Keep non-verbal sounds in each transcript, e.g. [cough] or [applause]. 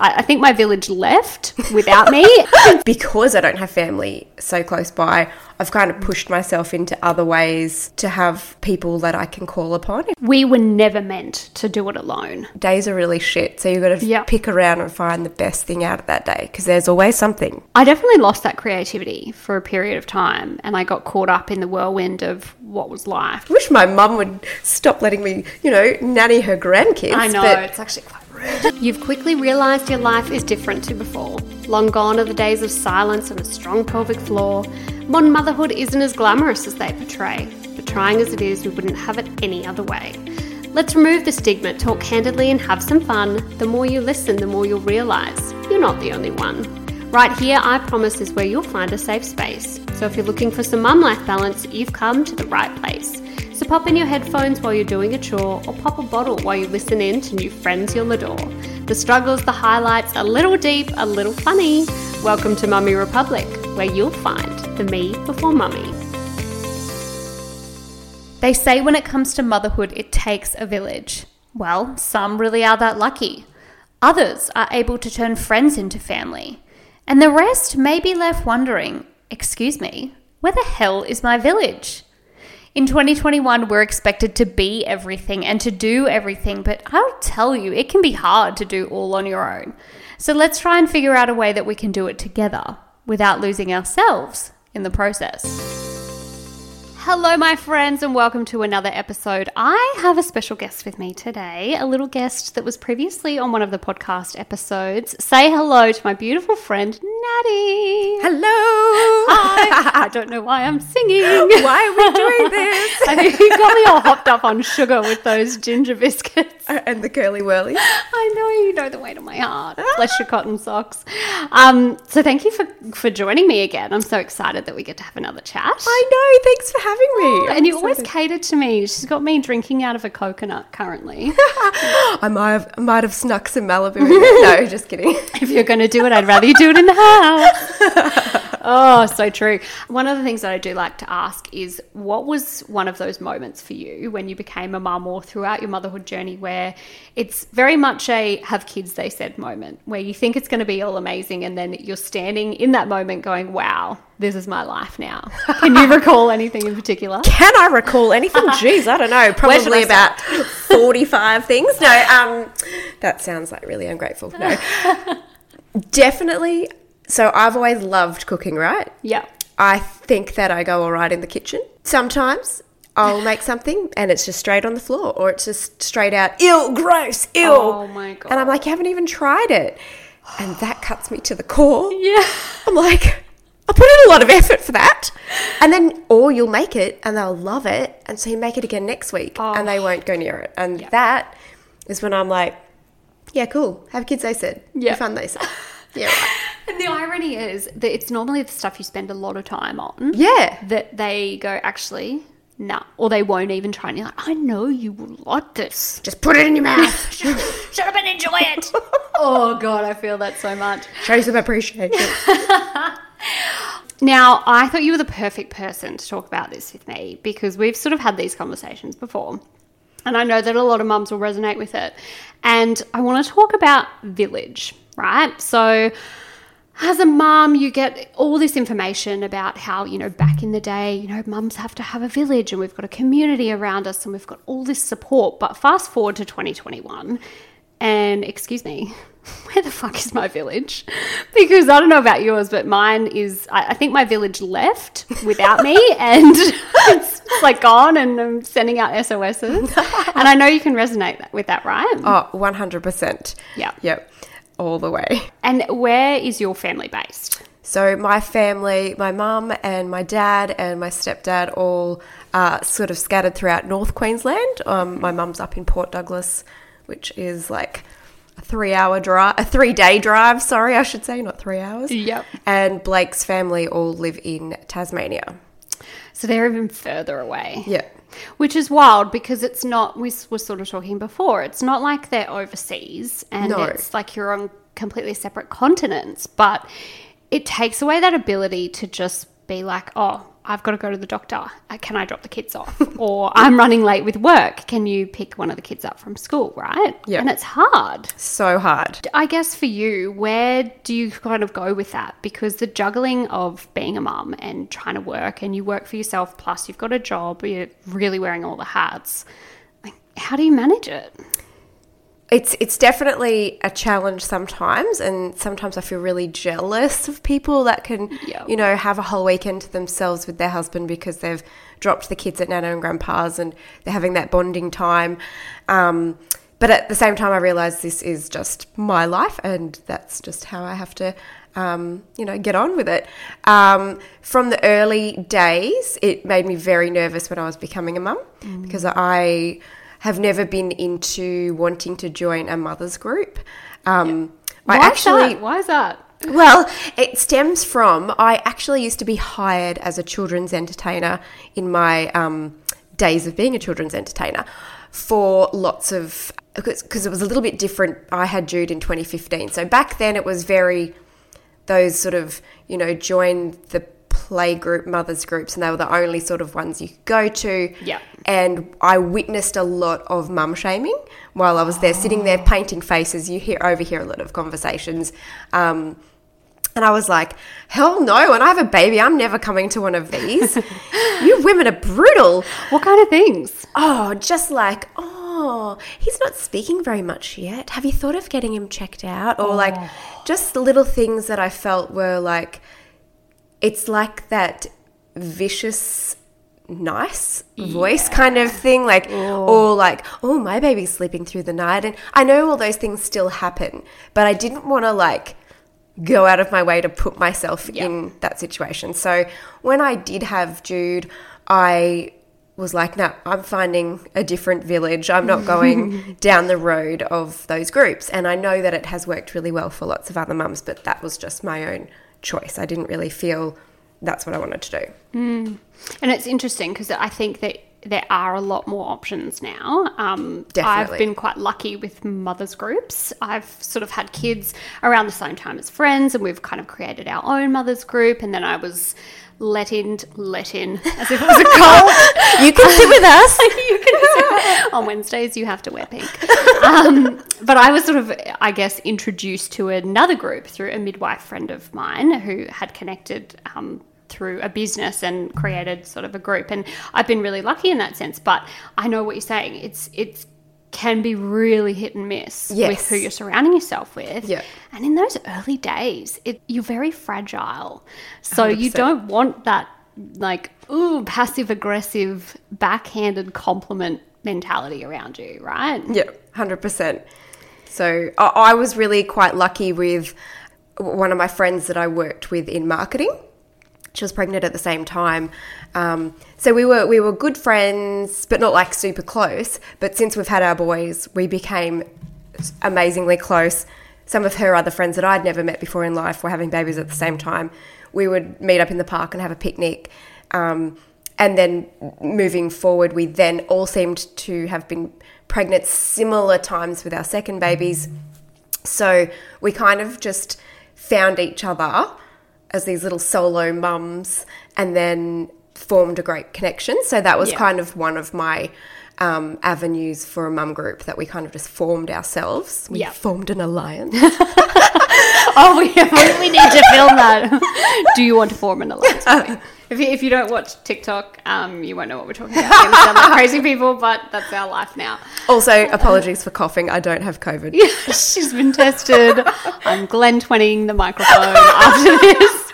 I, I think my village left without me. [laughs] because I don't have family so close by, I've kind of pushed myself into other ways to have people that I can call upon. we were never meant to do it alone. Days are really shit, so you've got to Yeah. pick around and find the best thing out of that day because there's always something. I definitely lost that creativity for a period of time and I got caught up in the whirlwind of what was life. I wish my mum would stop letting me, you know, nanny her grandkids. I know, it's actually quite. You've quickly realised your life is different to before. Long gone are the days of silence and a strong pelvic floor. Modern motherhood isn't as glamorous as they portray, but trying as it is, we wouldn't have it any other way. Let's remove the stigma, talk candidly, and have some fun. The more you listen, the more you'll realise you're not the only one. Right here, I promise, is where you'll find a safe space. So if you're looking for some mum life balance, you've come to the right place. So pop in your headphones while you're doing a chore, or pop a bottle while you listen in to new friends you'll adore. The struggles, the highlights, a little deep, a little funny. Welcome to Mummy Republic, where you'll find the me before mummy. They say when it comes to motherhood, it takes a village. Well, some really are that lucky. Others are able to turn friends into family. And the rest may be left wondering excuse me, where the hell is my village? In 2021, we're expected to be everything and to do everything, but I'll tell you, it can be hard to do all on your own. So let's try and figure out a way that we can do it together without losing ourselves in the process. Hello, my friends, and welcome to another episode. I have a special guest with me today, a little guest that was previously on one of the podcast episodes. Say hello to my beautiful friend, Natty. hello. [laughs] Hi. I don't know why I'm singing. [gasps] Why are we doing [laughs] this? I think you got me all hopped up on sugar with those ginger biscuits. and the Curly Wurly. [laughs] I know you know the way to my heart. Bless your cotton socks. Um, so thank you for for joining me again. I'm so excited that we get to have another chat. I know. Thanks for having me. Oh, I'm and you always cater to me. She's got me drinking out of a coconut currently. [laughs] I might have, I might have snuck some Malibu. in there. No, just kidding. [laughs] if you're going to do it, I'd rather you do it in the house. [laughs] oh, so true. One of the things that I do like to ask is what was one of those moments for you when you became a mum or throughout your motherhood journey where it's very much a have kids, they said moment, where you think it's going to be all amazing and then you're standing in that moment going, wow, this is my life now. Can you recall anything in particular? [laughs] Can I recall anything? [laughs] Jeez, I don't know. Probably about [laughs] 45 things. No, um, that sounds like really ungrateful. No. Definitely. So I've always loved cooking, right? Yeah. I think that I go all right in the kitchen. Sometimes I'll [laughs] make something and it's just straight on the floor or it's just straight out, ew, gross, ew. Oh my God. And I'm like, you haven't even tried it. And that cuts me to the core. [laughs] Yeah. I'm like, I put in a lot of effort for that. And then, or you'll make it and they'll love it. And so you make it again next week and they oh. won't go near it. And that is when I'm like, yeah, cool. Have kids, they said. Yeah. Fun, they said. Yeah, right. And the irony is that it's normally the stuff you spend a lot of time on. Yeah. That they go, actually, nah. Or they won't even try. And you're like, I know you will like this. Just put it in your mouth. [laughs] Shut up and enjoy it. [laughs] oh, God, I feel that so much. Show some appreciation. [laughs] Now, I thought you were the perfect person to talk about this with me because we've sort of had these conversations before. And I know that a lot of mums will resonate with it. And I want to talk about village, right? So, as a mum, you get all this information about how, you know, back in the day, you know, mums have to have a village and we've got a community around us and we've got all this support. But fast forward to 2021, and excuse me, [laughs] where the fuck is my village? [laughs] Because I don't know about yours, but mine is, I, I think my village left without me [laughs] and it's, like gone and I'm sending out SOSs. and I know you can resonate with that, right? Oh, 100%. Yeah. Yep. All the way. And where is your family based? So my family, my mum and my dad and my stepdad all are sort of scattered throughout North Queensland. Um, my mum's up in Port Douglas, which is like a three-hour drive, a three-day drive. Sorry, I should say, not three hours. Yep. And Blake's family all live in Tasmania. So they're even further away. Yeah. Which is wild because it's not, we were sort of talking before, it's not like they're overseas and No. it's like you're on completely separate continents, but it takes away that ability to just be like, oh, I've got to go to the doctor. Uh, Can I drop the kids off? [laughs] or I'm running late with work. Can you pick one of the kids up from school, right? Yeah. And it's hard. So hard. I guess for you, where do you kind of go with that? Because the juggling of being a mum and trying to work, and you work for yourself, plus you've got a job, you're really wearing all the hats. Like, how do you manage it? It's it's definitely a challenge sometimes, and sometimes I feel really jealous of people that can, Yeah. you know, have a whole weekend to themselves with their husband because they've dropped the kids at Nana and Grandpa's and they're having that bonding time. Um, but at the same time, I realise this is just my life, and that's just how I have to, um, you know, get on with it. Um, from the early days, it made me very nervous when I was becoming a mum because I have never been into wanting to join a mother's group. Um, I Why actually, Is that? Why is that? well, it stems from I actually used to be hired as a children's entertainer in my um, days of being a children's entertainer for lots of because it was a little bit different. I had Jude in 2015, so back then it was very those sort of you know join the play group mothers groups and they were the only sort of ones you could go to Yeah. and i witnessed a lot of mum shaming while i was there sitting there painting faces you hear overhear a lot of conversations um, and I was like, hell no, when I have a baby, I'm never coming to one of these. [laughs] you women are brutal. What kind of things? Oh, just like, oh, he's not speaking very much yet. Have you thought of getting him checked out? Or like just little things that I felt were like, it's like that vicious, nice voice kind of thing. Like, oh. or like, oh, my baby's sleeping through the night. And I know all those things still happen, but I didn't want to like, go out of my way to put myself Yeah. in that situation. So when I did have Jude, I was like, no, I'm finding a different village. I'm not going [laughs] down the road of those groups. And I know that it has worked really well for lots of other mums, but that was just my own choice. I didn't really feel that's what I wanted to do. And it's interesting because I think that there are a lot more options now. Um, I've been quite lucky with mothers groups. I've sort of had kids around the same time as friends, and we've kind of created our own mothers group. And then I was let in, let in, as if it was a [laughs] cult. You can sit with us. [laughs] you [laughs] on Wednesdays you have to wear pink. Um, but I was sort of, I guess, introduced to another group through a midwife friend of mine who had connected um, through a business and created sort of a group. And I've been really lucky in that sense. But I know what you're saying. It's it's can be really hit and miss with who you're surrounding yourself with. Yeah. And in those early days, it, you're very fragile. So you 100%. don't want that like ooh passive aggressive backhanded compliment mentality around you, right? Yeah, hundred percent. So I, I was really quite lucky with one of my friends that I worked with in marketing. She was pregnant at the same time, um, so we were we were good friends, but not like super close. But since we've had our boys, we became amazingly close. Some of her other friends that I'd never met before in life were having babies at the same time. We would meet up in the park and have a picnic. Um, and then moving forward, we then all seemed to have been pregnant similar times with our second babies. So we kind of just found each other as these little solo mums and then formed a great connection. So that was Yeah. kind of one of my um, avenues for a mum group that we kind of just formed ourselves. We Yeah. formed an alliance. [laughs] Oh, we, we need to film that. [laughs] Do you want to form an alliance with? [laughs] If you, if you don't watch TikTok, um, you won't know what we're talking about. We sound like crazy people, but that's our life now. also, apologies for coughing. I don't have COVID. She's been tested. I'm Glen 20ing the microphone after this.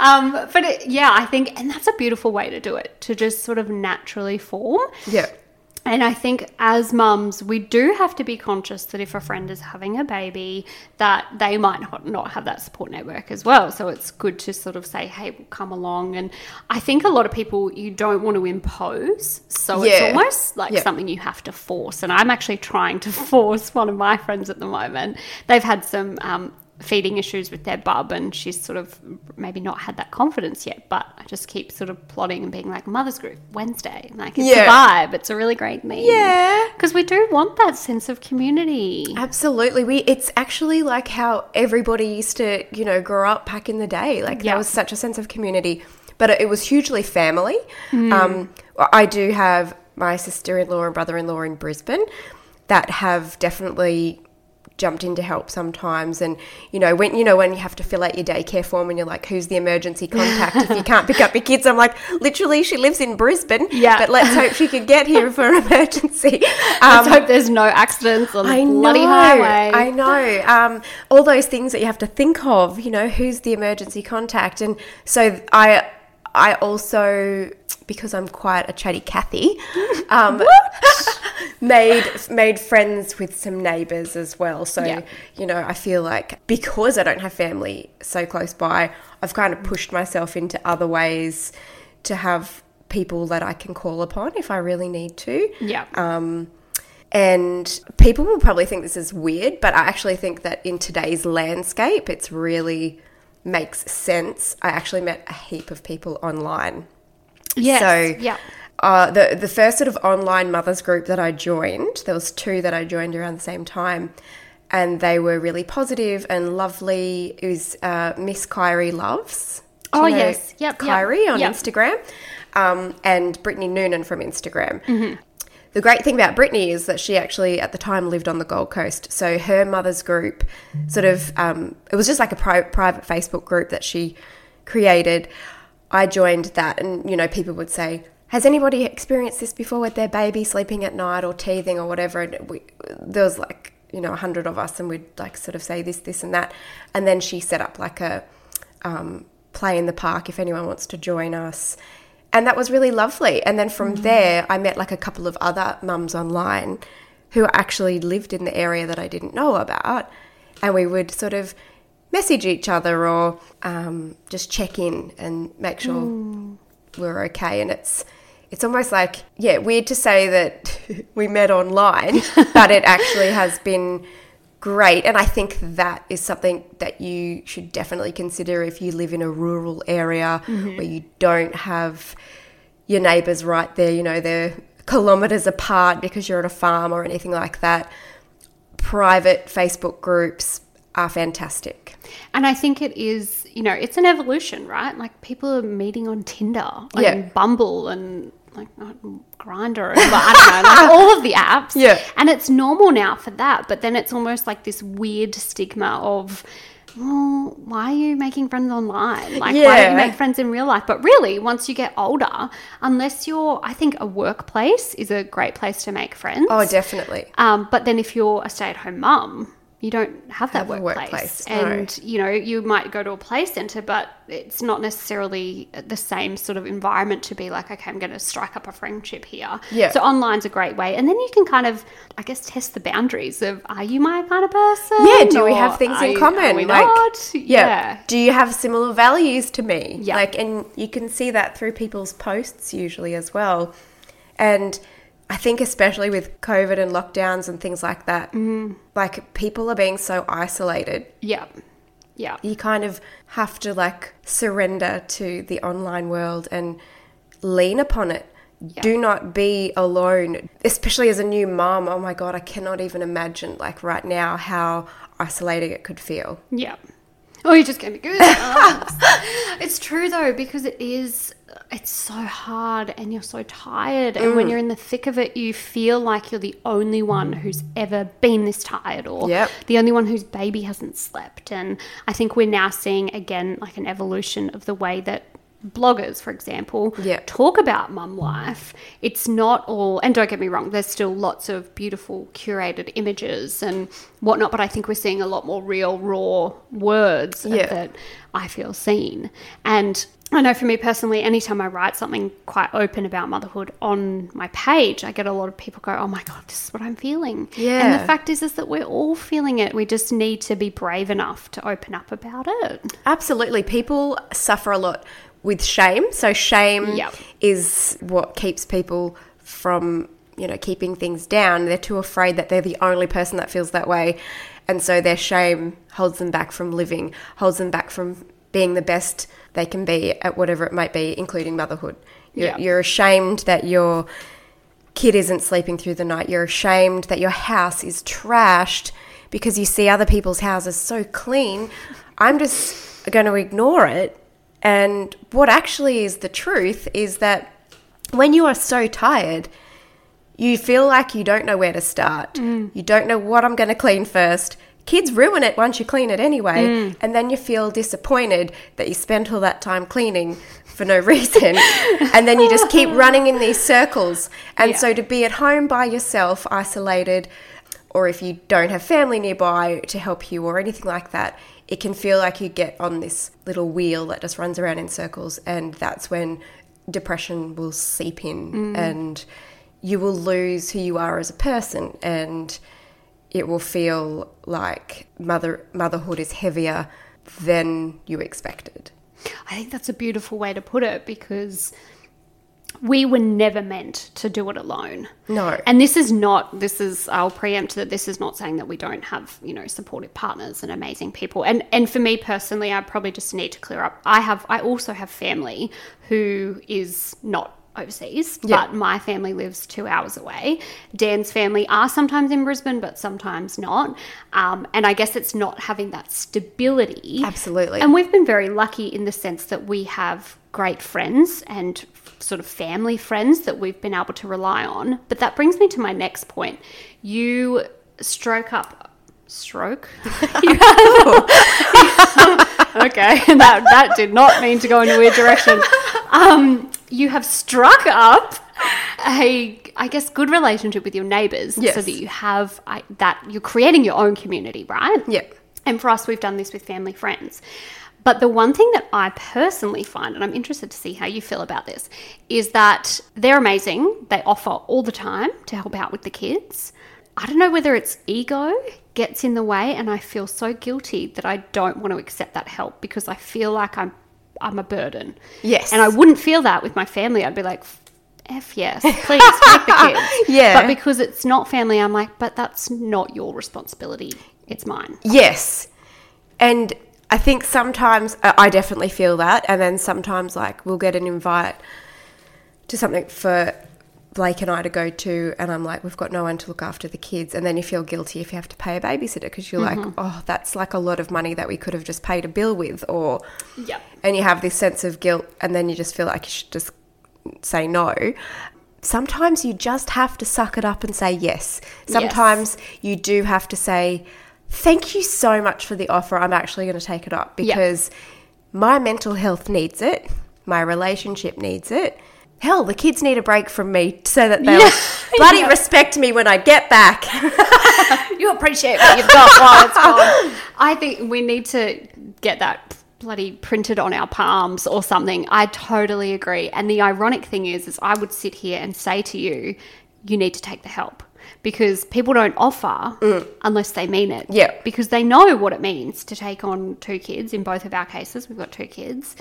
Um, but it, yeah, I think, and that's a beautiful way to do it, to just sort of naturally form. Yeah. And I think as mums, we do have to be conscious that if a friend is having a baby, that they might not, not have that support network as well. So it's good to sort of say, hey, we'll come along. And I think a lot of people, you don't want to impose. So it's almost like Yeah. something you have to force. And I'm actually trying to [laughs] force one of my friends at the moment. They've had some um, feeding issues with their bub, and she's sort of maybe not had that confidence yet. But I just keep sort of plotting and being like, Mother's Group, Wednesday. Like, it's Yeah. a vibe. It's a really great thing. Yeah. Because we do want that sense of community. Absolutely. We it's actually like how everybody used to, you know, grow up back in the day. Like Yeah. there was such a sense of community. but it was hugely family. Um, I do have my sister in law and brother in law in Brisbane that have definitely jumped in to help sometimes and you know when you know when you have to fill out your daycare form and you're like who's the emergency [laughs] contact if you can't pick up your kids i'm like literally she lives in brisbane Yeah. but let's hope she could get here for an [laughs] emergency Let's hope there's no accidents on the I bloody know, highway. I know. Um, all those things that you have to think of. You know, who's the emergency contact? And so I, I also, because I'm quite a chatty Cathy, [laughs] um, [laughs] made made friends with some neighbours as well. So Yeah. you know, I feel like because I don't have family so close by, I've kind of pushed myself into other ways to have people that I can call upon if I really need to. yeah. Um, and people will probably think this is weird, but I actually think that in today's landscape, it's really makes sense. I actually met a heap of people online. Yes. So, yeah. uh, the the first sort of online mothers group that I joined, there was two that I joined around the same time, and they were really positive and lovely. It was uh, Miss Kyrie Loves. Oh, you know yes. Yep, yep, Kyrie on yep. Instagram, um, and Brittany Noonan from Instagram. Mm-hmm. The great thing about Brittany is that she actually, at the time, lived on the Gold Coast. So her mother's group, sort of, um, it was just like a pri- private Facebook group that she created. I joined that, and you know, people would say, "Has anybody experienced this before with their baby sleeping at night or teething or whatever?" And we, there was like, you know, a hundred of us, and we'd like sort of say this, this, and that. And then she set up like a um, play in the park if anyone wants to join us. And that was really lovely. And then from there, I met like a couple of other mums online who actually lived in the area that I didn't know about. And we would sort of message each other or um, just check in and make sure we're okay. And it's it's almost like yeah, weird to say that [laughs] we met online, [laughs] but it actually has been great. And I think that is something that you should definitely consider if you live in a rural area where you don't have your neighbours right there. You know they're kilometres apart because you're on a farm or anything like that. Private Facebook groups are fantastic. And I think it is, you know, it's an evolution, right? Like people are meeting on Tinder and Yeah. Bumble and like Grindr and I don't know, like all of the apps. [laughs] Yeah. And it's normal now for that. But then it's almost like this weird stigma of, well, why are you making friends online? Like, why don't you make friends in real life? But really, once you get older, unless you're, I think a workplace is a great place to make friends. Oh, definitely. Um, but then if you're a stay at home mum, you don't have that Have workplace. workplace, no. And, you know, you might go to a play centre, but it's not necessarily the same sort of environment to be like, okay, I'm going to strike up a friendship here. Yeah. So online's a great way. And then you can kind of, I guess, test the boundaries of, are you my kind of person? Yeah, do we have things in you- common? Like, not? Yeah. Do you have similar values to me? Yeah. Like, and you can see that through people's posts usually as well. And I think, especially with COVID and lockdowns and things like that, Mm. like people are being so isolated. Yeah. Yeah. You kind of have to like surrender to the online world and lean upon it. Do not be alone, especially as a new mom. Oh my God, I cannot even imagine, like, right now, how isolating it could feel. Yeah. Oh, you just gave me goosebumps. [laughs] it's true though because it is. It's so hard, and you're so tired. And Mm. when you're in the thick of it, you feel like you're the only one who's ever been this tired, or Yep. the only one whose baby hasn't slept. And I think we're now seeing again like an evolution of the way that bloggers, for example, talk about mum life. It's not all, and don't get me wrong, there's still lots of beautiful curated images and whatnot, but I think we're seeing a lot more real, raw words Yeah. that I feel seen. And I know for me personally, anytime I write something quite open about motherhood on my page, I get a lot of people go, "Oh my god, this is what I'm feeling." Yeah. And the fact is, is that we're all feeling it. We just need to be brave enough to open up about it. Absolutely. People suffer a lot with shame. So shame Yep. is what keeps people from, you know, keeping things down. They're too afraid that they're the only person that feels that way. And so their shame holds them back from living, holds them back from being the best they can be at whatever it might be, including motherhood. You're, Yep. you're ashamed that your kid isn't sleeping through the night. You're ashamed that your house is trashed because you see other people's houses so clean. I'm just going to ignore it And what actually is the truth is that when you are so tired, you feel like you don't know where to start. Mm. You don't know what I'm going to clean first. Kids ruin it once you clean it anyway. Mm. And then you feel disappointed that you spent all that time cleaning for no [laughs] reason. and then you just keep running in these circles. And Yeah. so to be at home by yourself, isolated, or if you don't have family nearby to help you or anything like that, it can feel like you get on this little wheel that just runs around in circles. And that's when depression will seep in mm. and you will lose who you are as a person. And it will feel like mother motherhood is heavier than you expected. I think that's a beautiful way to put it because we were never meant to do it alone. No. And this is not, this is, I'll preempt that this is not saying that we don't have, you know, supportive partners and amazing people. And, and for me personally, I probably just need to clear up. I have, I also have family who is not overseas, Yeah. but my family lives two hours away. Dan's family are sometimes in Brisbane, but sometimes not. Um, and I guess it's not having that stability. Absolutely. And we've been very lucky in the sense that we have great friends and sort of family friends that we've been able to rely on. But that brings me to my next point. You stroke up stroke. [laughs] [laughs] Okay, [laughs] that that did not mean to go in a weird direction. Um, you have struck up a, I guess, good relationship with your neighbours, so that you have I, that you're creating your own community, right? Yeah. And for us, we've done this with family friends. But the one thing that I personally find, and I'm interested to see how you feel about this, is that they're amazing. They offer all the time to help out with the kids. I don't know whether it's ego gets in the way, and I feel so guilty that I don't want to accept that help because I feel like I'm I'm a burden. Yes. And I wouldn't feel that with my family. I'd be like, F yes, please take the [laughs] kids. Yeah. But because it's not family, I'm like, but that's not your responsibility. It's mine. Yes. And I think sometimes I definitely feel that. And then sometimes, like, we'll get an invite to something for Blake and I to go to. And I'm like, we've got no one to look after the kids. And then you feel guilty if you have to pay a babysitter because you're like, mm-hmm. oh, that's like a lot of money that we could have just paid a bill with. Or, Yep. and you have this sense of guilt. And then you just feel like you should just say no. Sometimes you just have to suck it up and say yes. Sometimes you do have to say, thank you so much for the offer. I'm actually going to take it up because my mental health needs it. My relationship needs it. Hell, the kids need a break from me so that they'll Yeah. [laughs] bloody Yeah. respect me when I get back. [laughs] You appreciate what you've got while it's gone. [laughs] I think we need to get that bloody printed on our palms or something. I totally agree. And the ironic thing is, is I would sit here and say to you, you need to take the help. Because people don't offer mm. unless they mean it. Yeah. Because they know what it means to take on two kids. In both of our cases, we've got two kids.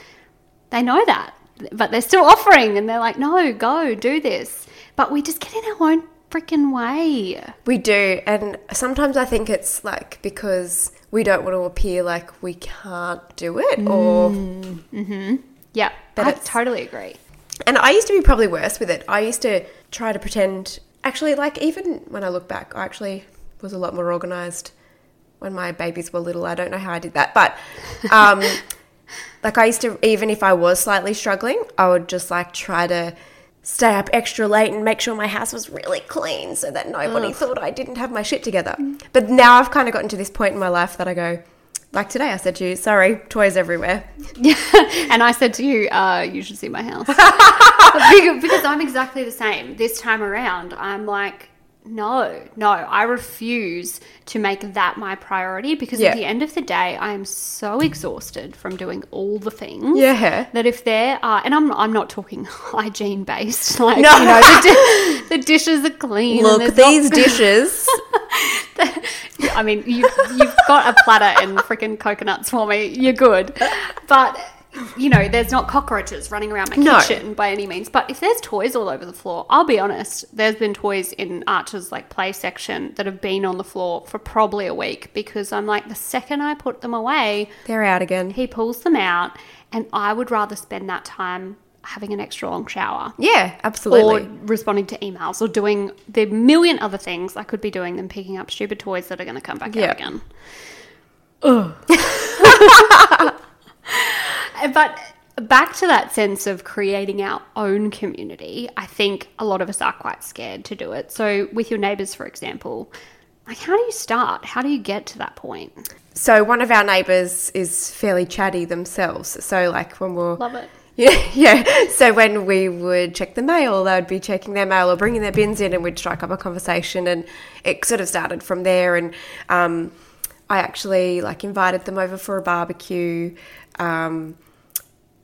They know that. But they're still offering and they're like, no, go, do this. But we just get in our own freaking way. We do, and sometimes I think it's like because we don't want to appear like we can't do it, or mm. mm-hmm. Yeah, But I totally agree. and I used to be probably worse with it. I used to try to pretend. Actually, like even when I look back, I actually was a lot more organized when my babies were little. I don't know how I did that, but um, [laughs] like I used to, even if I was slightly struggling, I would just like try to stay up extra late and make sure my house was really clean so that nobody thought I didn't have my shit together. But now I've kind of gotten to this point in my life that I go, like today, I said to you, sorry, toys everywhere. Yeah. [laughs] and I said to you, uh, you should see my house. because, [laughs] because I'm exactly the same. This time around, I'm like, no, no, I refuse to make that my priority because Yeah. at the end of the day, I am so exhausted from doing all the things. Yeah. That if there are, and I'm, I'm not talking [laughs] hygiene based, like, No. you know, the, di- the dishes are clean. and Look, there's not- these dishes. [laughs] I mean, you, you've got a platter and freaking coconuts for me. You're good. But, you know, there's not cockroaches running around my No. kitchen by any means. But if there's toys all over the floor, I'll be honest, there's been toys in Archer's like play section that have been on the floor for probably a week because I'm like, the second I put them away, They're out again. he pulls them out. And I would rather spend that time having an extra long shower Yeah, absolutely. or responding to emails or doing the million other things I could be doing than picking up stupid toys that are going to come back Yeah. out again. Ugh. [laughs] [laughs] but back to that sense of creating our own community, I think a lot of us are quite scared to do it. So, with your neighbours, for example, like how do you start? How do you get to that point? So one of our neighbours is fairly chatty themselves. So like when we're Love it. [laughs] Yeah, yeah. So when we would check the mail, they would be checking their mail or bringing their bins in, and we'd strike up a conversation, and it sort of started from there. And um, I actually like invited them over for a barbecue, um,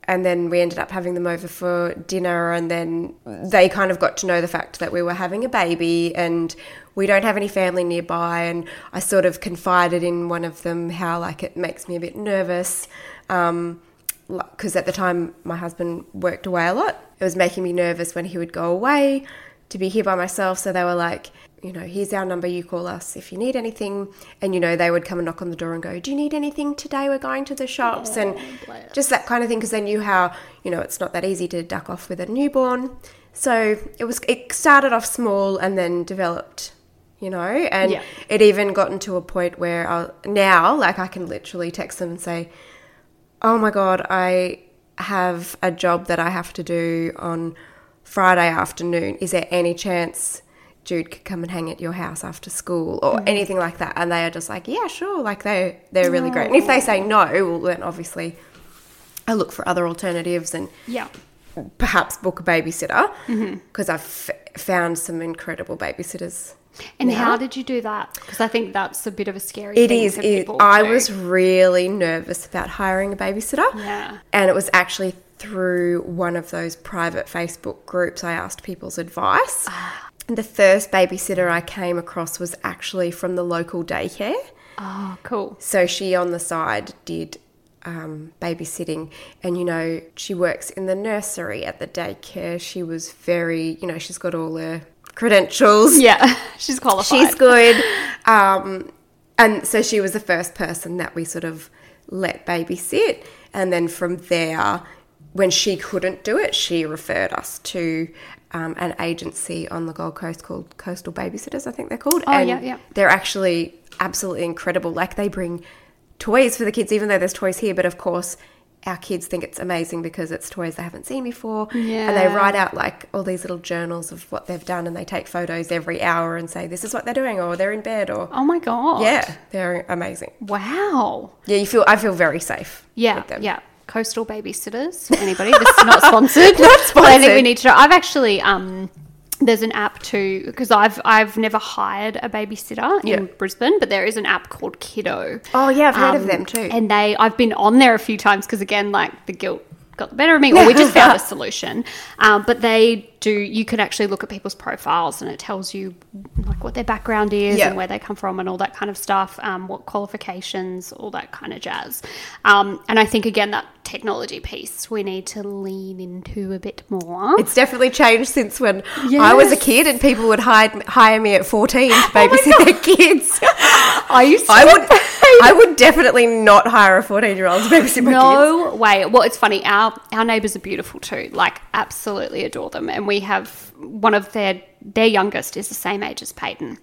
and then we ended up having them over for dinner, and then they kind of got to know the fact that we were having a baby, and we don't have any family nearby, and I sort of confided in one of them how like it makes me a bit nervous. Um, because at the time my husband worked away a lot. It was making me nervous when he would go away to be here by myself. So they were like, you know, here's our number, you call us if you need anything. And, you know, they would come and knock on the door and go, do you need anything today? We're going to the shops. and bless. just that kind of thing because they knew how, you know, it's not that easy to duck off with a newborn. So it was, it started off small and then developed. You know, and Yeah. it even gotten to a point where I'll, now, like, I can literally text them and say, oh my god, I have a job that I have to do on Friday afternoon. Is there any chance Jude could come and hang at your house after school or anything like that? And they are just like, yeah, sure. Like they they're really great. And if they say no, well then obviously I look for other alternatives and Yeah. perhaps book a babysitter because I've f- found some incredible babysitters. And Yeah. how did you do that? Because I think that's a bit of a scary It thing is. It. I was really nervous about hiring a babysitter. Yeah. And it was actually through one of those private Facebook groups I asked people's advice. Ah. The first babysitter I came across was actually from the local daycare. Oh, cool. So she on the side did um, babysitting, and you know, she works in the nursery at the daycare. She was very, you know, she's got all her credentials. Yeah, [laughs] she's qualified. She's good. Um, and so she was the first person that we sort of let babysit. And then from there, when she couldn't do it, she referred us to um, an agency on the Gold Coast called Coastal Babysitters, I think they're called. Oh, and yeah, yeah. They're actually absolutely incredible. Like they bring toys for the kids, even though there's toys here. But of course, our kids think it's amazing because it's toys they haven't seen before. Yeah. And they write out like all these little journals of what they've done and they take photos every hour and say, this is what they're doing or they're in bed or. Oh my god. Yeah, they're amazing. Wow. Yeah, you feel, I feel very safe. Yeah, with them. yeah. Coastal babysitters. Anybody? This is [laughs] not sponsored. Not But I think we need to. know. I've actually um, there's an app too because I've I've never hired a babysitter in Brisbane, but there is an app called Kiddo. Oh, yeah, I've heard of Um, them too. And they, I've been on there a few times because again, like the guilt got the better of me, or we just found a [laughs] solution. Um, but they do. You can actually look at people's profiles, and it tells you like what their background is Yeah. and where they come from, and all that kind of stuff. Um, what qualifications, all that kind of jazz. Um, and I think again that technology piece we need to lean into a bit more. It's definitely changed since when I was a kid and people would hire, hire me at 14 to [laughs] oh babysit their kids. [laughs] I used to I would I would definitely not hire a 14 year old to babysit my kids. No way. Well, it's funny. Our our neighbours are beautiful too. Like, absolutely adore them. And we have one of their their youngest is the same age as Peyton.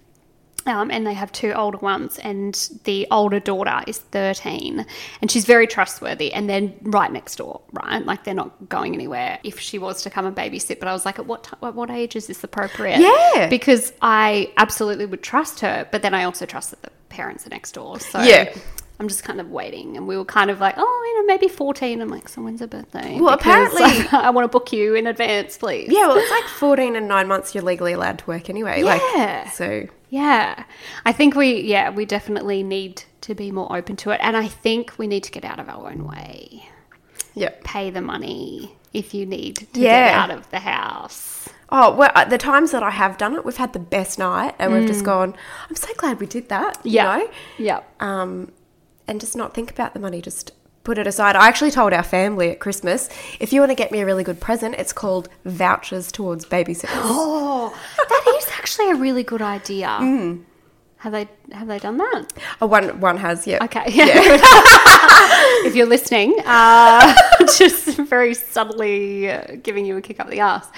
Um, and they have two older ones, and the older daughter is 13, and she's very trustworthy. And they're right next door, right? Like they're not going anywhere. If she was to come and babysit, but I was like, at what ti at what age is this appropriate? Yeah. because I absolutely would trust her, but then I also trust that the parents are next door. So Yeah. I'm just kind of waiting, and we were kind of like, oh, you know, maybe 14. I'm like, so when's her birthday? Well, Because apparently- [laughs] I want to book you in advance, please. Yeah, well, it's like 14 and nine months you're legally allowed to work anyway. Yeah. Like, so Yeah. I think we, yeah, we definitely need to be more open to it. And I think we need to get out of our own way. yeah. Pay the money if you need to get out of the house. Oh, well, the times that I have done it, we've had the best night and we've just gone, I'm so glad we did that. You Mm. Yeah. know? Yeah. um, and just not think about the money, just put it aside. I actually told our family at Christmas if you want to get me a really good present, it's called vouchers towards babysitters. Oh, that is actually a really good idea. Mm. Have they have they done that? oh, one one has, yeah. Okay. yeah. [laughs] [laughs] if you're listening, uh, [laughs] just very subtly uh, giving you a kick up the ass.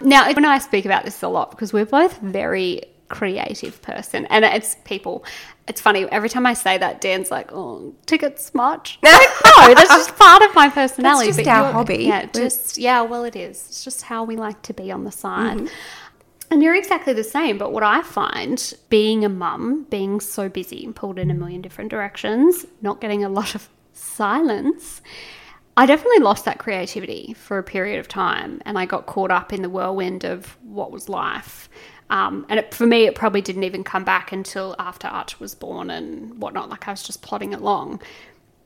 Now, when I speak about this a lot because we're both very creative person and it's people It's funny every time I say that, Dan's like, "Oh, tickets much." [laughs] Like, no, that's just part of my personality. It's just our hobby. Yeah, just yeah. Well, it is. It's just how we like to be on the side. Mm-hmm. And you're exactly the same. But what I find being a mum, being so busy and pulled in a million different directions, not getting a lot of silence, I definitely lost that creativity for a period of time. And I got caught up in the whirlwind of what was life. Um, and it, for me, it probably didn't even come back until after Arch was born and whatnot. Like I was just plodding along.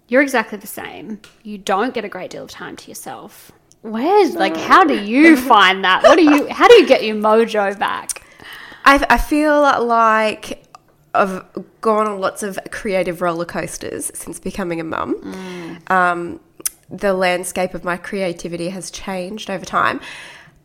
You're exactly the same. You don't get a great deal of time to yourself. Where's like how do you [laughs] find that? What do you how do you get your mojo back? I, I feel like I've gone on lots of creative roller coasters since becoming a mum. Um, the landscape of my creativity has changed over time,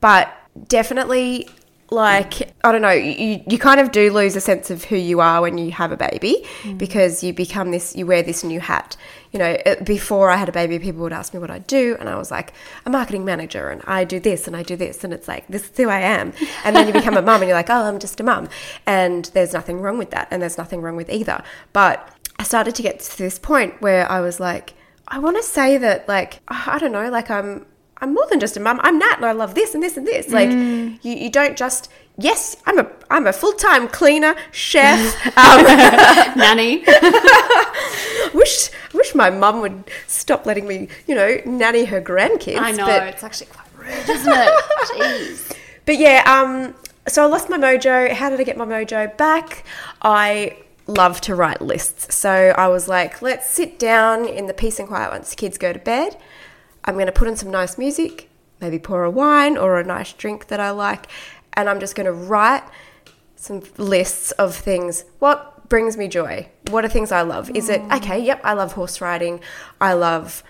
but definitely, like I don't know, you you kind of do lose a sense of who you are when you have a baby mm. because you become this, you wear this new hat. You know, before I had a baby, people would ask me what I do, and I was like, a marketing manager, and I do this and I do this, and it's like this is who I am. And then you become a mum, and you're like, oh, I'm just a mum, and there's nothing wrong with that, and there's nothing wrong with either. But I started to get to this point where I was like, I want to say that, like, I don't know, like I'm. I'm more than just a mum. I'm Nat, and I love this and this and this. Like, you, you don't just. Yes, I'm a I'm a full time cleaner, chef. [laughs] Um, [laughs] Nanny. [laughs] wish wish my mum would stop letting me, you know, nanny her grandkids. I know, But, it's actually quite rude, isn't it? Jeez. but yeah, um, so I lost my mojo. How did I get my mojo back? I love to write lists. So I was like, let's sit down in the peace and quiet once the kids go to bed. I'm going to put on some nice music, maybe pour a wine or a nice drink that I like, and I'm just going to write some lists of things. What brings me joy? What are things I love? Is it mm. okay? Yep, I love horse riding. I love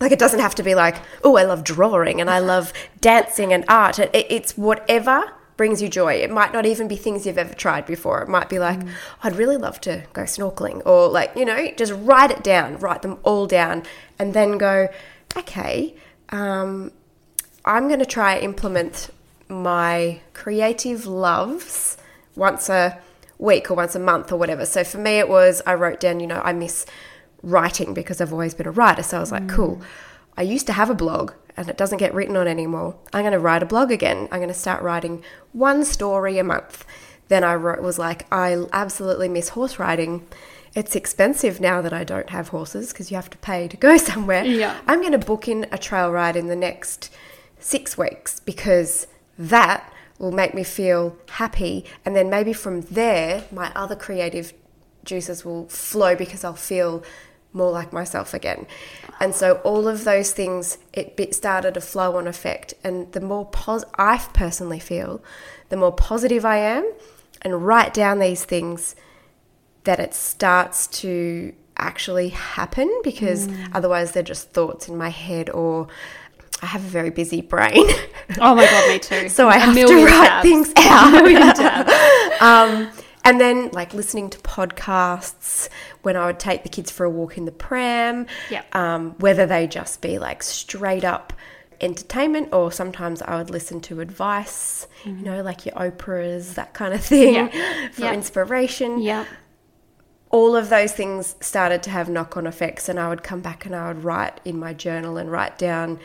like it doesn't have to be like oh i love drawing and i [laughs] love dancing and art it, it- it's whatever brings you joy it might not even be things you've ever tried before it might be like "Oh, i'd really love to go snorkeling or like you know just write it down write them all down and then go okay um, i'm going to try implement my creative loves once a week or once a month or whatever. So for me, it was I wrote down, you know, I miss writing because I've always been a writer. So I was like, cool. I used to have a blog and it doesn't get written on anymore. I'm going to write a blog again. I'm going to start writing one story a month. Then I wrote, was like, I absolutely miss horse riding. It's expensive now that I don't have horses because you have to pay to go [laughs] somewhere. Yeah. I'm going to book in a trail ride in the next six weeks because that will make me feel happy. And then maybe from there, my other creative juices will flow because I'll feel more like myself again. And so all of those things, it started a flow on effect. And the more pos- I personally feel, the more positive I am, and write down these things that it starts to actually happen because otherwise they're just thoughts in my head or I have a very busy brain. [laughs] Oh my god, me [laughs] too. so I have to write tabs. things [laughs] out. um, and then like listening to podcasts when I would take the kids for a walk in the pram, Yep. um, whether they just be like straight up entertainment or sometimes I would listen to advice, you know, like your Oprahs, that kind of thing Yeah. for Yeah. inspiration Yeah. All of those things started to have knock on effects, and I would come back and I would write in my journal and write down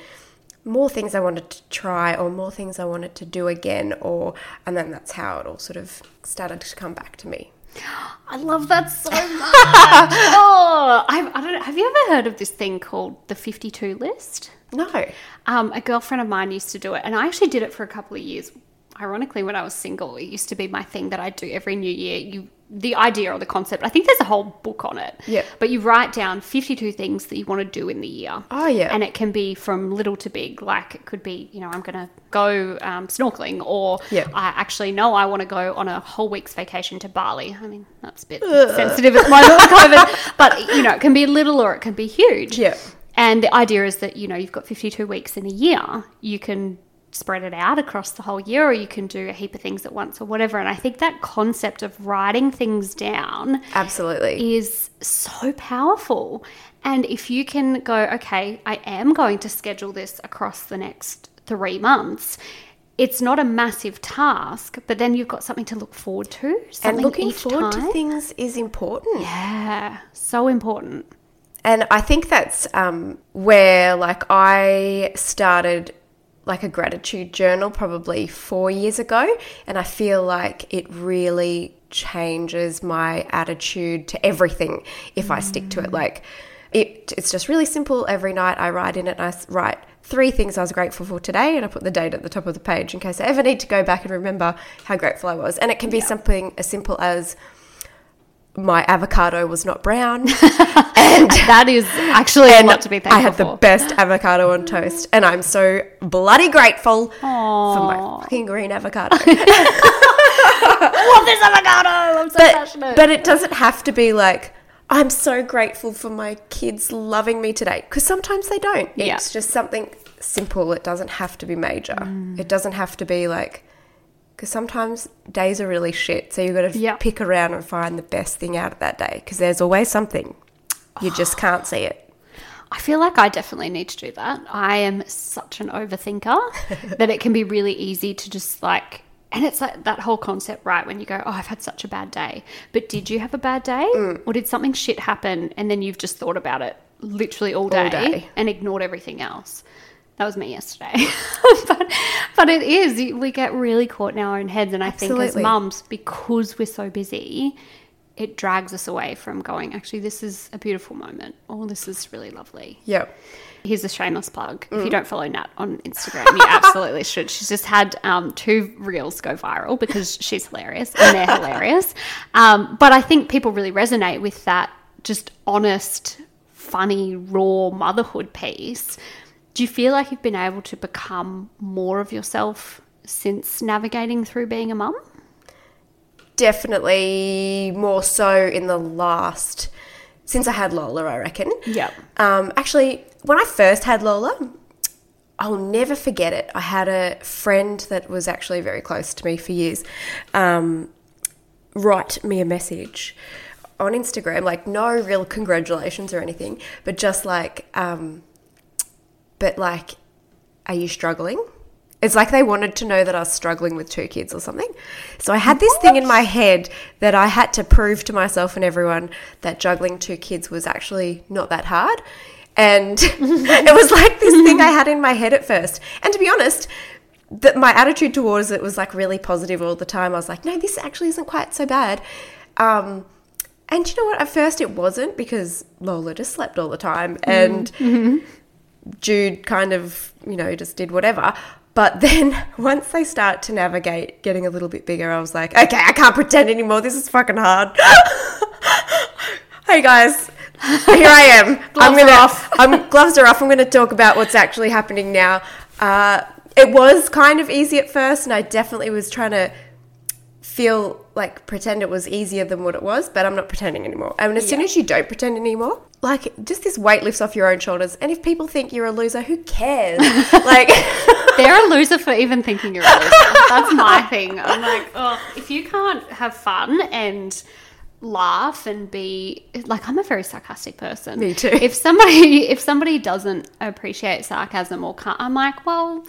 more things I wanted to try or more things I wanted to do again, or and then that's how it all sort of started to come back to me. [gasps] I love that so much. [laughs] oh, I, I don't know. Have you ever heard of this thing called the 52 list? No, Um, a girlfriend of mine used to do it, and I actually did it for a couple of years. Ironically, when I was single, it used to be my thing that I'd do every new year. You, the idea or the concept, I think there's a whole book on it. Yeah. But you write down 52 things that you want to do in the year. Oh, yeah. And it can be from little to big. Like it could be, you know, I'm going to go um, snorkeling, or Yeah. I actually know I want to go on a whole week's vacation to Bali. I mean, that's a bit sensitive at the moment with COVID, but you know, it can be little or it can be huge. Yeah. And the idea is that, you know, you've got 52 weeks in a year. You can spread it out across the whole year or you can do a heap of things at once or whatever. And I think that concept of writing things down absolutely. is so powerful. And if you can go, okay, I am going to schedule this across the next three months, it's not a massive task, but then you've got something to look forward to. And looking forward time. to things is important. Yeah, so important. And I think that's um, where, like, I started like a gratitude journal probably four years ago, and I feel like it really changes my attitude to everything if I stick to it. Mm. Like, it, it's just really simple. Every night I write in it, and I write three things I was grateful for today, and I put the date at the top of the page in case I ever need to go back and remember how grateful I was. And it can be something as simple as my avocado was not brown. [laughs] And [laughs] that is actually a lot to be thankful I had the for. best avocado on toast, and I'm so bloody grateful for my fucking green avocado. [laughs] love this avocado. I'm so but, passionate. but it doesn't have to be like, I'm so grateful for my kids loving me today, because sometimes they don't. Yeah. It's just something simple. It doesn't have to be major. Mm. It doesn't have to be like, because sometimes days are really shit. So you've got to Yep. pick around and find the best thing out of that day, because there's always something. You just can't see it. I feel like I definitely need to do that. I am such an overthinker [laughs] that it can be really easy to just like, and it's like that whole concept, right? When you go, oh, I've had such a bad day. But did you have a bad day? Mm. Or did something shit happen and then you've just thought about it literally all day, day. and ignored everything else? That was me yesterday. [laughs] but, but it is, we get really caught in our own heads. And I think as mums, because we're so busy, it drags us away from going, actually, this is a beautiful moment, Oh, this is really lovely. Yep. Here's a shameless plug. Mm. If you don't follow Nat on Instagram, you [laughs] absolutely should. She's just had um, two reels go viral because she's hilarious and they're hilarious. Um, but I think people really resonate with that just honest, funny, raw motherhood piece. Do you feel like you've been able to become more of yourself since navigating through being a mum? Definitely more so in the last, since I had Lola, I reckon. Yeah. Um, actually, when I first had Lola, I'll never forget it. I had a friend that was actually very close to me for years um, write me a message on Instagram, like no real congratulations or anything, but just like, um, but like, are you struggling? It's like they wanted to know that I was struggling with two kids or something. So I had this thing in my head that I had to prove to myself and everyone that juggling two kids was actually not that hard. And [laughs] it was like this thing I had in my head at first. And to be honest, that my attitude towards it was like really positive all the time. I was like, no, this actually isn't quite so bad. Um, and you know what? At first, it wasn't because Lola just slept all the time, and Jude kind of, you know, just did whatever. But [laughs] then once they start to navigate getting a little bit bigger, I was like, okay, I can't pretend anymore. This is fucking hard. [laughs] hey guys, here I am. [laughs] I'm Gloves gonna, are off. I'm gloves are off. I'm going to talk about what's actually happening now. Uh, it was kind of easy at first, and I definitely was trying to feel like pretend it was easier than what it was, but I'm not pretending anymore. And as soon as you don't pretend anymore, like just this weight lifts off your own shoulders. And if people think you're a loser, who cares? [laughs] like, [laughs] They're a loser for even thinking you're a loser. That's my thing. I'm like, oh, if you can't have fun and laugh and be like, I'm a very sarcastic person. Me too. If somebody if somebody doesn't appreciate sarcasm or can't, I'm like, well.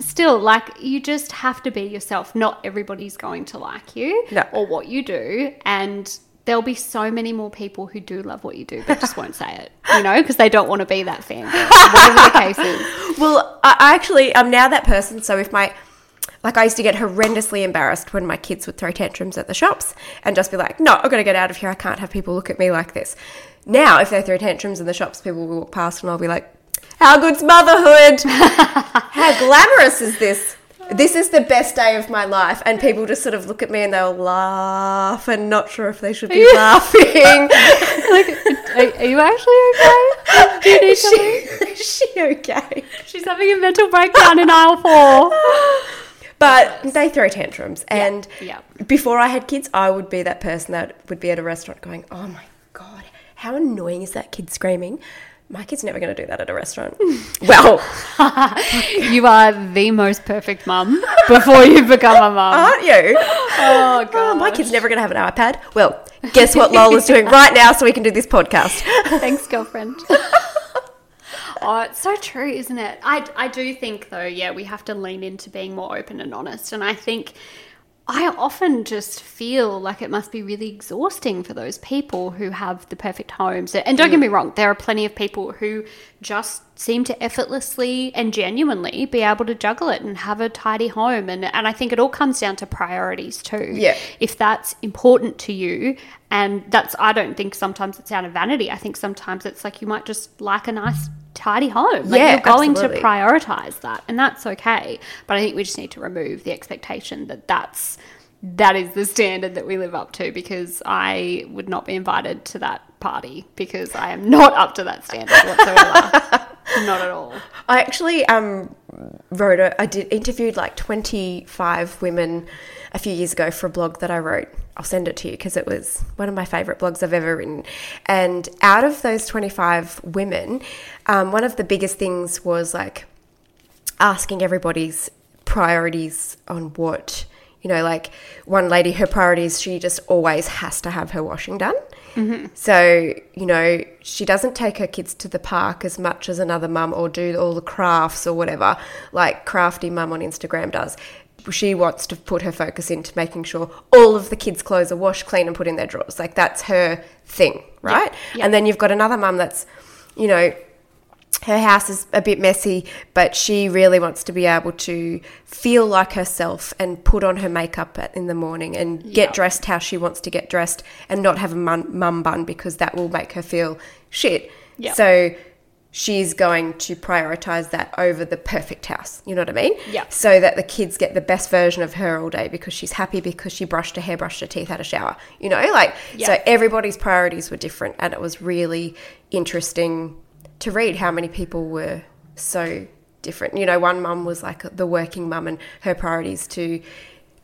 Still, like you just have to be yourself. Not everybody's going to like you No. or what you do, and there'll be so many more people who do love what you do, but just won't say it. You know, because they don't want to be that fangirl. Whatever the case is. [laughs] well, I I actually, I'm now that person. So if my, like, I used to get horrendously embarrassed when my kids would throw tantrums at the shops and just be like, no, I've got to get out of here. I can't have people look at me like this. Now, if they throw tantrums in the shops, people will walk past and I'll be like, how good's motherhood? [laughs] how glamorous is this? This is the best day of my life. And people just sort of look at me and they'll laugh and not sure if they should be [laughs] laughing. [laughs] like, are, are you actually okay? Do you need is, she, is she okay? She's having a mental breakdown in aisle four. But they throw tantrums. And yeah. before I had kids, I would be that person that would be at a restaurant going, oh my God, how annoying is that kid screaming? My kid's never going to do that at a restaurant. [laughs] well, [laughs] You are the most perfect mum before you become a mum. aren't you? [laughs] Oh, Oh, my kid's never going to have an iPad. Well, guess what Lola's doing right now so we can do this podcast? Thanks, girlfriend. oh, it's so true, isn't it? I, I do think, though, yeah, we have to lean into being more open and honest. And I think I often just feel like it must be really exhausting for those people who have the perfect homes. And don't get mm. me wrong, there are plenty of people who just seem to effortlessly and genuinely be able to juggle it and have a tidy home. And, and I think it all comes down to priorities too. Yeah. If that's important to you, and that's, I don't think sometimes it's out of vanity. I think sometimes it's like you might just like a nice tidy home. Like Yeah, you're going absolutely. to prioritize that, and that's okay. But I think we just need to remove the expectation that that's that is the standard that we live up to because I would not be invited to that party because I am not up to that standard whatsoever. [laughs] not at all. I actually um, wrote a, I did interviewed like 25 women a few years ago for a blog that I wrote. I'll send it to you because it was one of my favorite blogs I've ever written. And out of those 25 women, um, one of the biggest things was like asking everybody's priorities on what, you know, like one lady, her priorities, she just always has to have her washing done. So, you know, she doesn't take her kids to the park as much as another mum or do all the crafts or whatever, like crafty mum on Instagram does. She wants to put her focus into making sure all of the kids' clothes are washed, clean, and put in their drawers. Like that's her thing, right? yeah. And then you've got another mum that's, you know, her house is a bit messy, but she really wants to be able to feel like herself and put on her makeup in the morning and get Yeah. dressed how she wants to get dressed and not have a mum, bun because that will make her feel shit. So she's going to prioritize that over the perfect house. You know what I mean? Yeah. So that the kids get the best version of her all day because she's happy because she brushed her hair, brushed her teeth, had a shower. You know, like Yeah. so everybody's priorities were different and it was really interesting to read how many people were so different. You know, one mum was like the working mum and her priorities to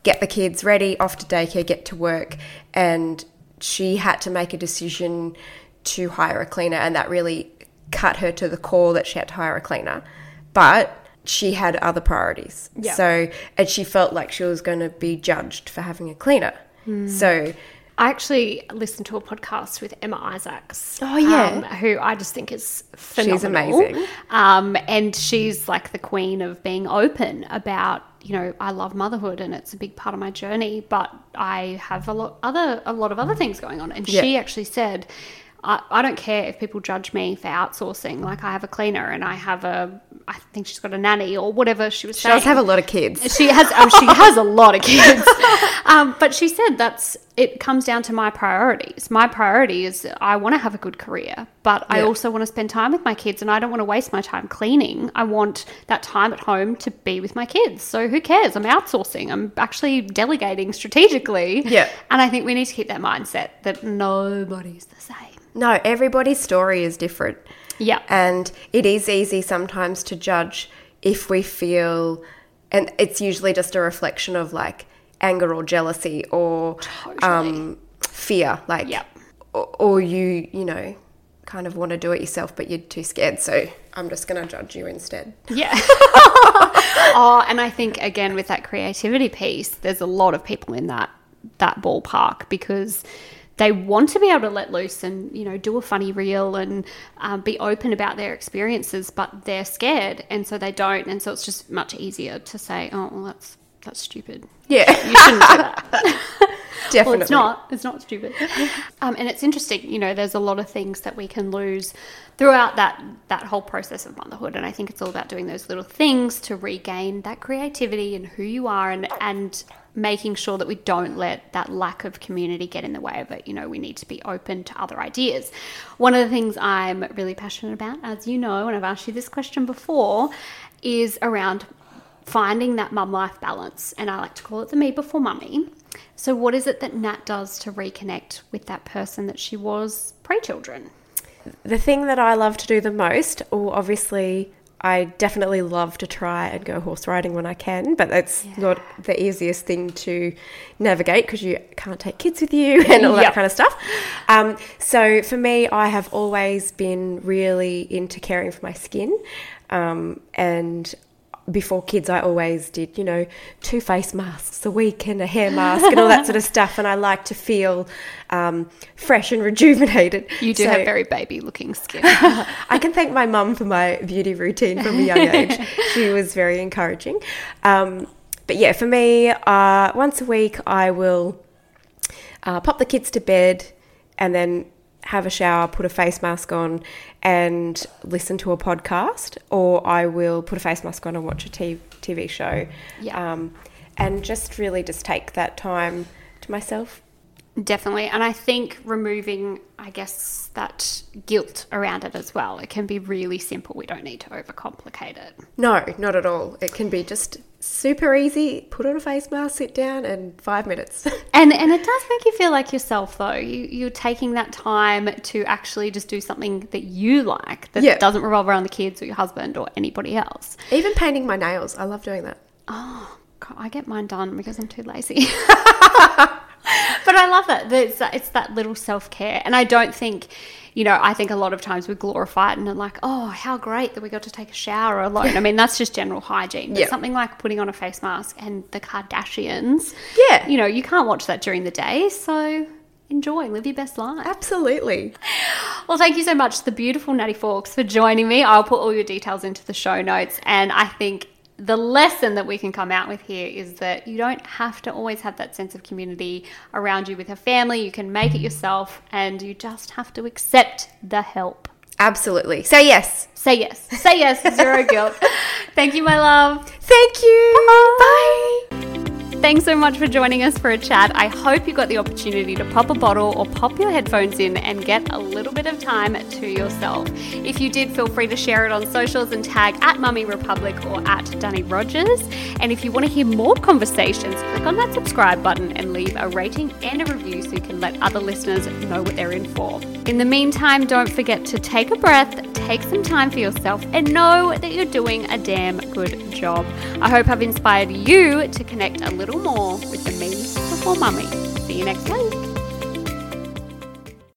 get the kids ready, off to daycare, get to work, and she had to make a decision to hire a cleaner, and that really cut her to the core that she had to hire a cleaner. But she had other priorities. Yeah. So, and she felt like she was going to be judged for having a cleaner. So, I actually listened to a podcast with Emma Isaacs. Oh, yeah. um, who I just think is phenomenal. amazing. Um, and she's like the queen of being open about you know I love motherhood and it's a big part of my journey, but I have a lot other a lot of other things going on. And Yeah. she actually said. I, I don't care if people judge me for outsourcing. Like I have a cleaner and I have a, I think she's got a nanny or whatever she was she saying. does have a lot of kids. She has. Oh, she has a lot of kids. [laughs] Um, but she said that's it. Comes down to my priorities. My priority is I want to have a good career, but I also want to spend time with my kids, and I don't want to waste my time cleaning. I want that time at home to be with my kids. So who cares? I'm outsourcing. I'm actually delegating strategically. Yeah. And I think we need to keep that mindset that nobody's the same. No, everybody's story is different. Yeah. And it is easy sometimes to judge if we feel, and it's usually just a reflection of like anger or jealousy or um, fear. Like, or, or you, you know, kind of want to do it yourself, but you're too scared. So I'm just going to judge you instead. Yeah. [laughs] [laughs] oh, and I think again with that creativity piece, there's a lot of people in that that ballpark because they want to be able to let loose and you know do a funny reel and um, be open about their experiences, but they're scared, and so they don't, and so it's just much easier to say, "Oh, well, that's that's stupid. Yeah, [laughs] You shouldn't do that." [laughs] definitely. Well, it's not. It's not stupid. [laughs] Um, and it's interesting, you know, there's a lot of things that we can lose throughout that that whole process of motherhood. And I think it's all about doing those little things to regain that creativity and who you are and and making sure that we don't let that lack of community get in the way of it. You know, we need to be open to other ideas. One of the things I'm really passionate about, as you know, and I've asked you this question before, is around finding that mum life balance. And I like to call it the me before mummy. So, what is it that Nat does to reconnect with that person that she was pre children? the thing that I love to do the most, or obviously I definitely love to try and go horse riding when I can, but that's not the easiest thing to navigate because you can't take kids with you [laughs] and all Yep. that kind of stuff. Um, so for me, I have always been really into caring for my skin, um, and before kids, I always did, you know, two face masks a week and a hair mask and all that sort of [laughs] stuff. And I like to feel um, fresh and rejuvenated. You do So- have very baby looking skin. [laughs] I can thank my mum for my beauty routine from a young age. [laughs] she was very encouraging. Um, but yeah, for me, uh, once a week, I will uh, pop the kids to bed and then have a shower, put a face mask on, and listen to a podcast, or I will put a face mask on and watch a TV, show. Yeah. Um, and just really just take that time to myself. Definitely. And I think removing, I guess, that guilt around it as well. It can be really simple. We don't need to overcomplicate it. No, not at all. It can be just super easy. Put on a face mask, sit down, and five minutes. [laughs] And and it does make you feel like yourself though. You you're taking that time to actually just do something that you like that Yeah. doesn't revolve around the kids or your husband or anybody else. Even painting my nails, I love doing that. Oh, God, I get mine done because I'm too lazy. [laughs] [laughs] but I love that. that It's that, it's that little self care. And I don't think, you know, I think a lot of times we glorify it and are like, oh, how great that we got to take a shower alone. I mean, that's just general hygiene. But something like putting on a face mask and the Kardashians, Yeah. you know, you can't watch that during the day. So enjoy, live your best life. Absolutely. Well, thank you so much, the beautiful Natty Forks, for joining me. I'll put all your details into the show notes. And I think the lesson that we can come out with here is that you don't have to always have that sense of community around you with your family. You can make it yourself, and you just have to accept the help. Absolutely. Say yes. Say yes. Say yes. Zero [laughs] guilt. Thank you, my love. Thank you. Bye. Thanks so much for joining us for a chat. I hope you got the opportunity to pop a bottle or pop your headphones in and get a little bit of time to yourself. If you did, feel free to share it on socials and tag at Mummy Republic or at Danny Rogers. And if you want to hear more conversations, click on that subscribe button and leave a rating and a review so you can let other listeners know what they're in for. In the meantime, don't forget to take a breath, take some time for yourself, and know that you're doing a damn good job. I hope I've inspired you to connect a little more with the me before mummy. See you next week.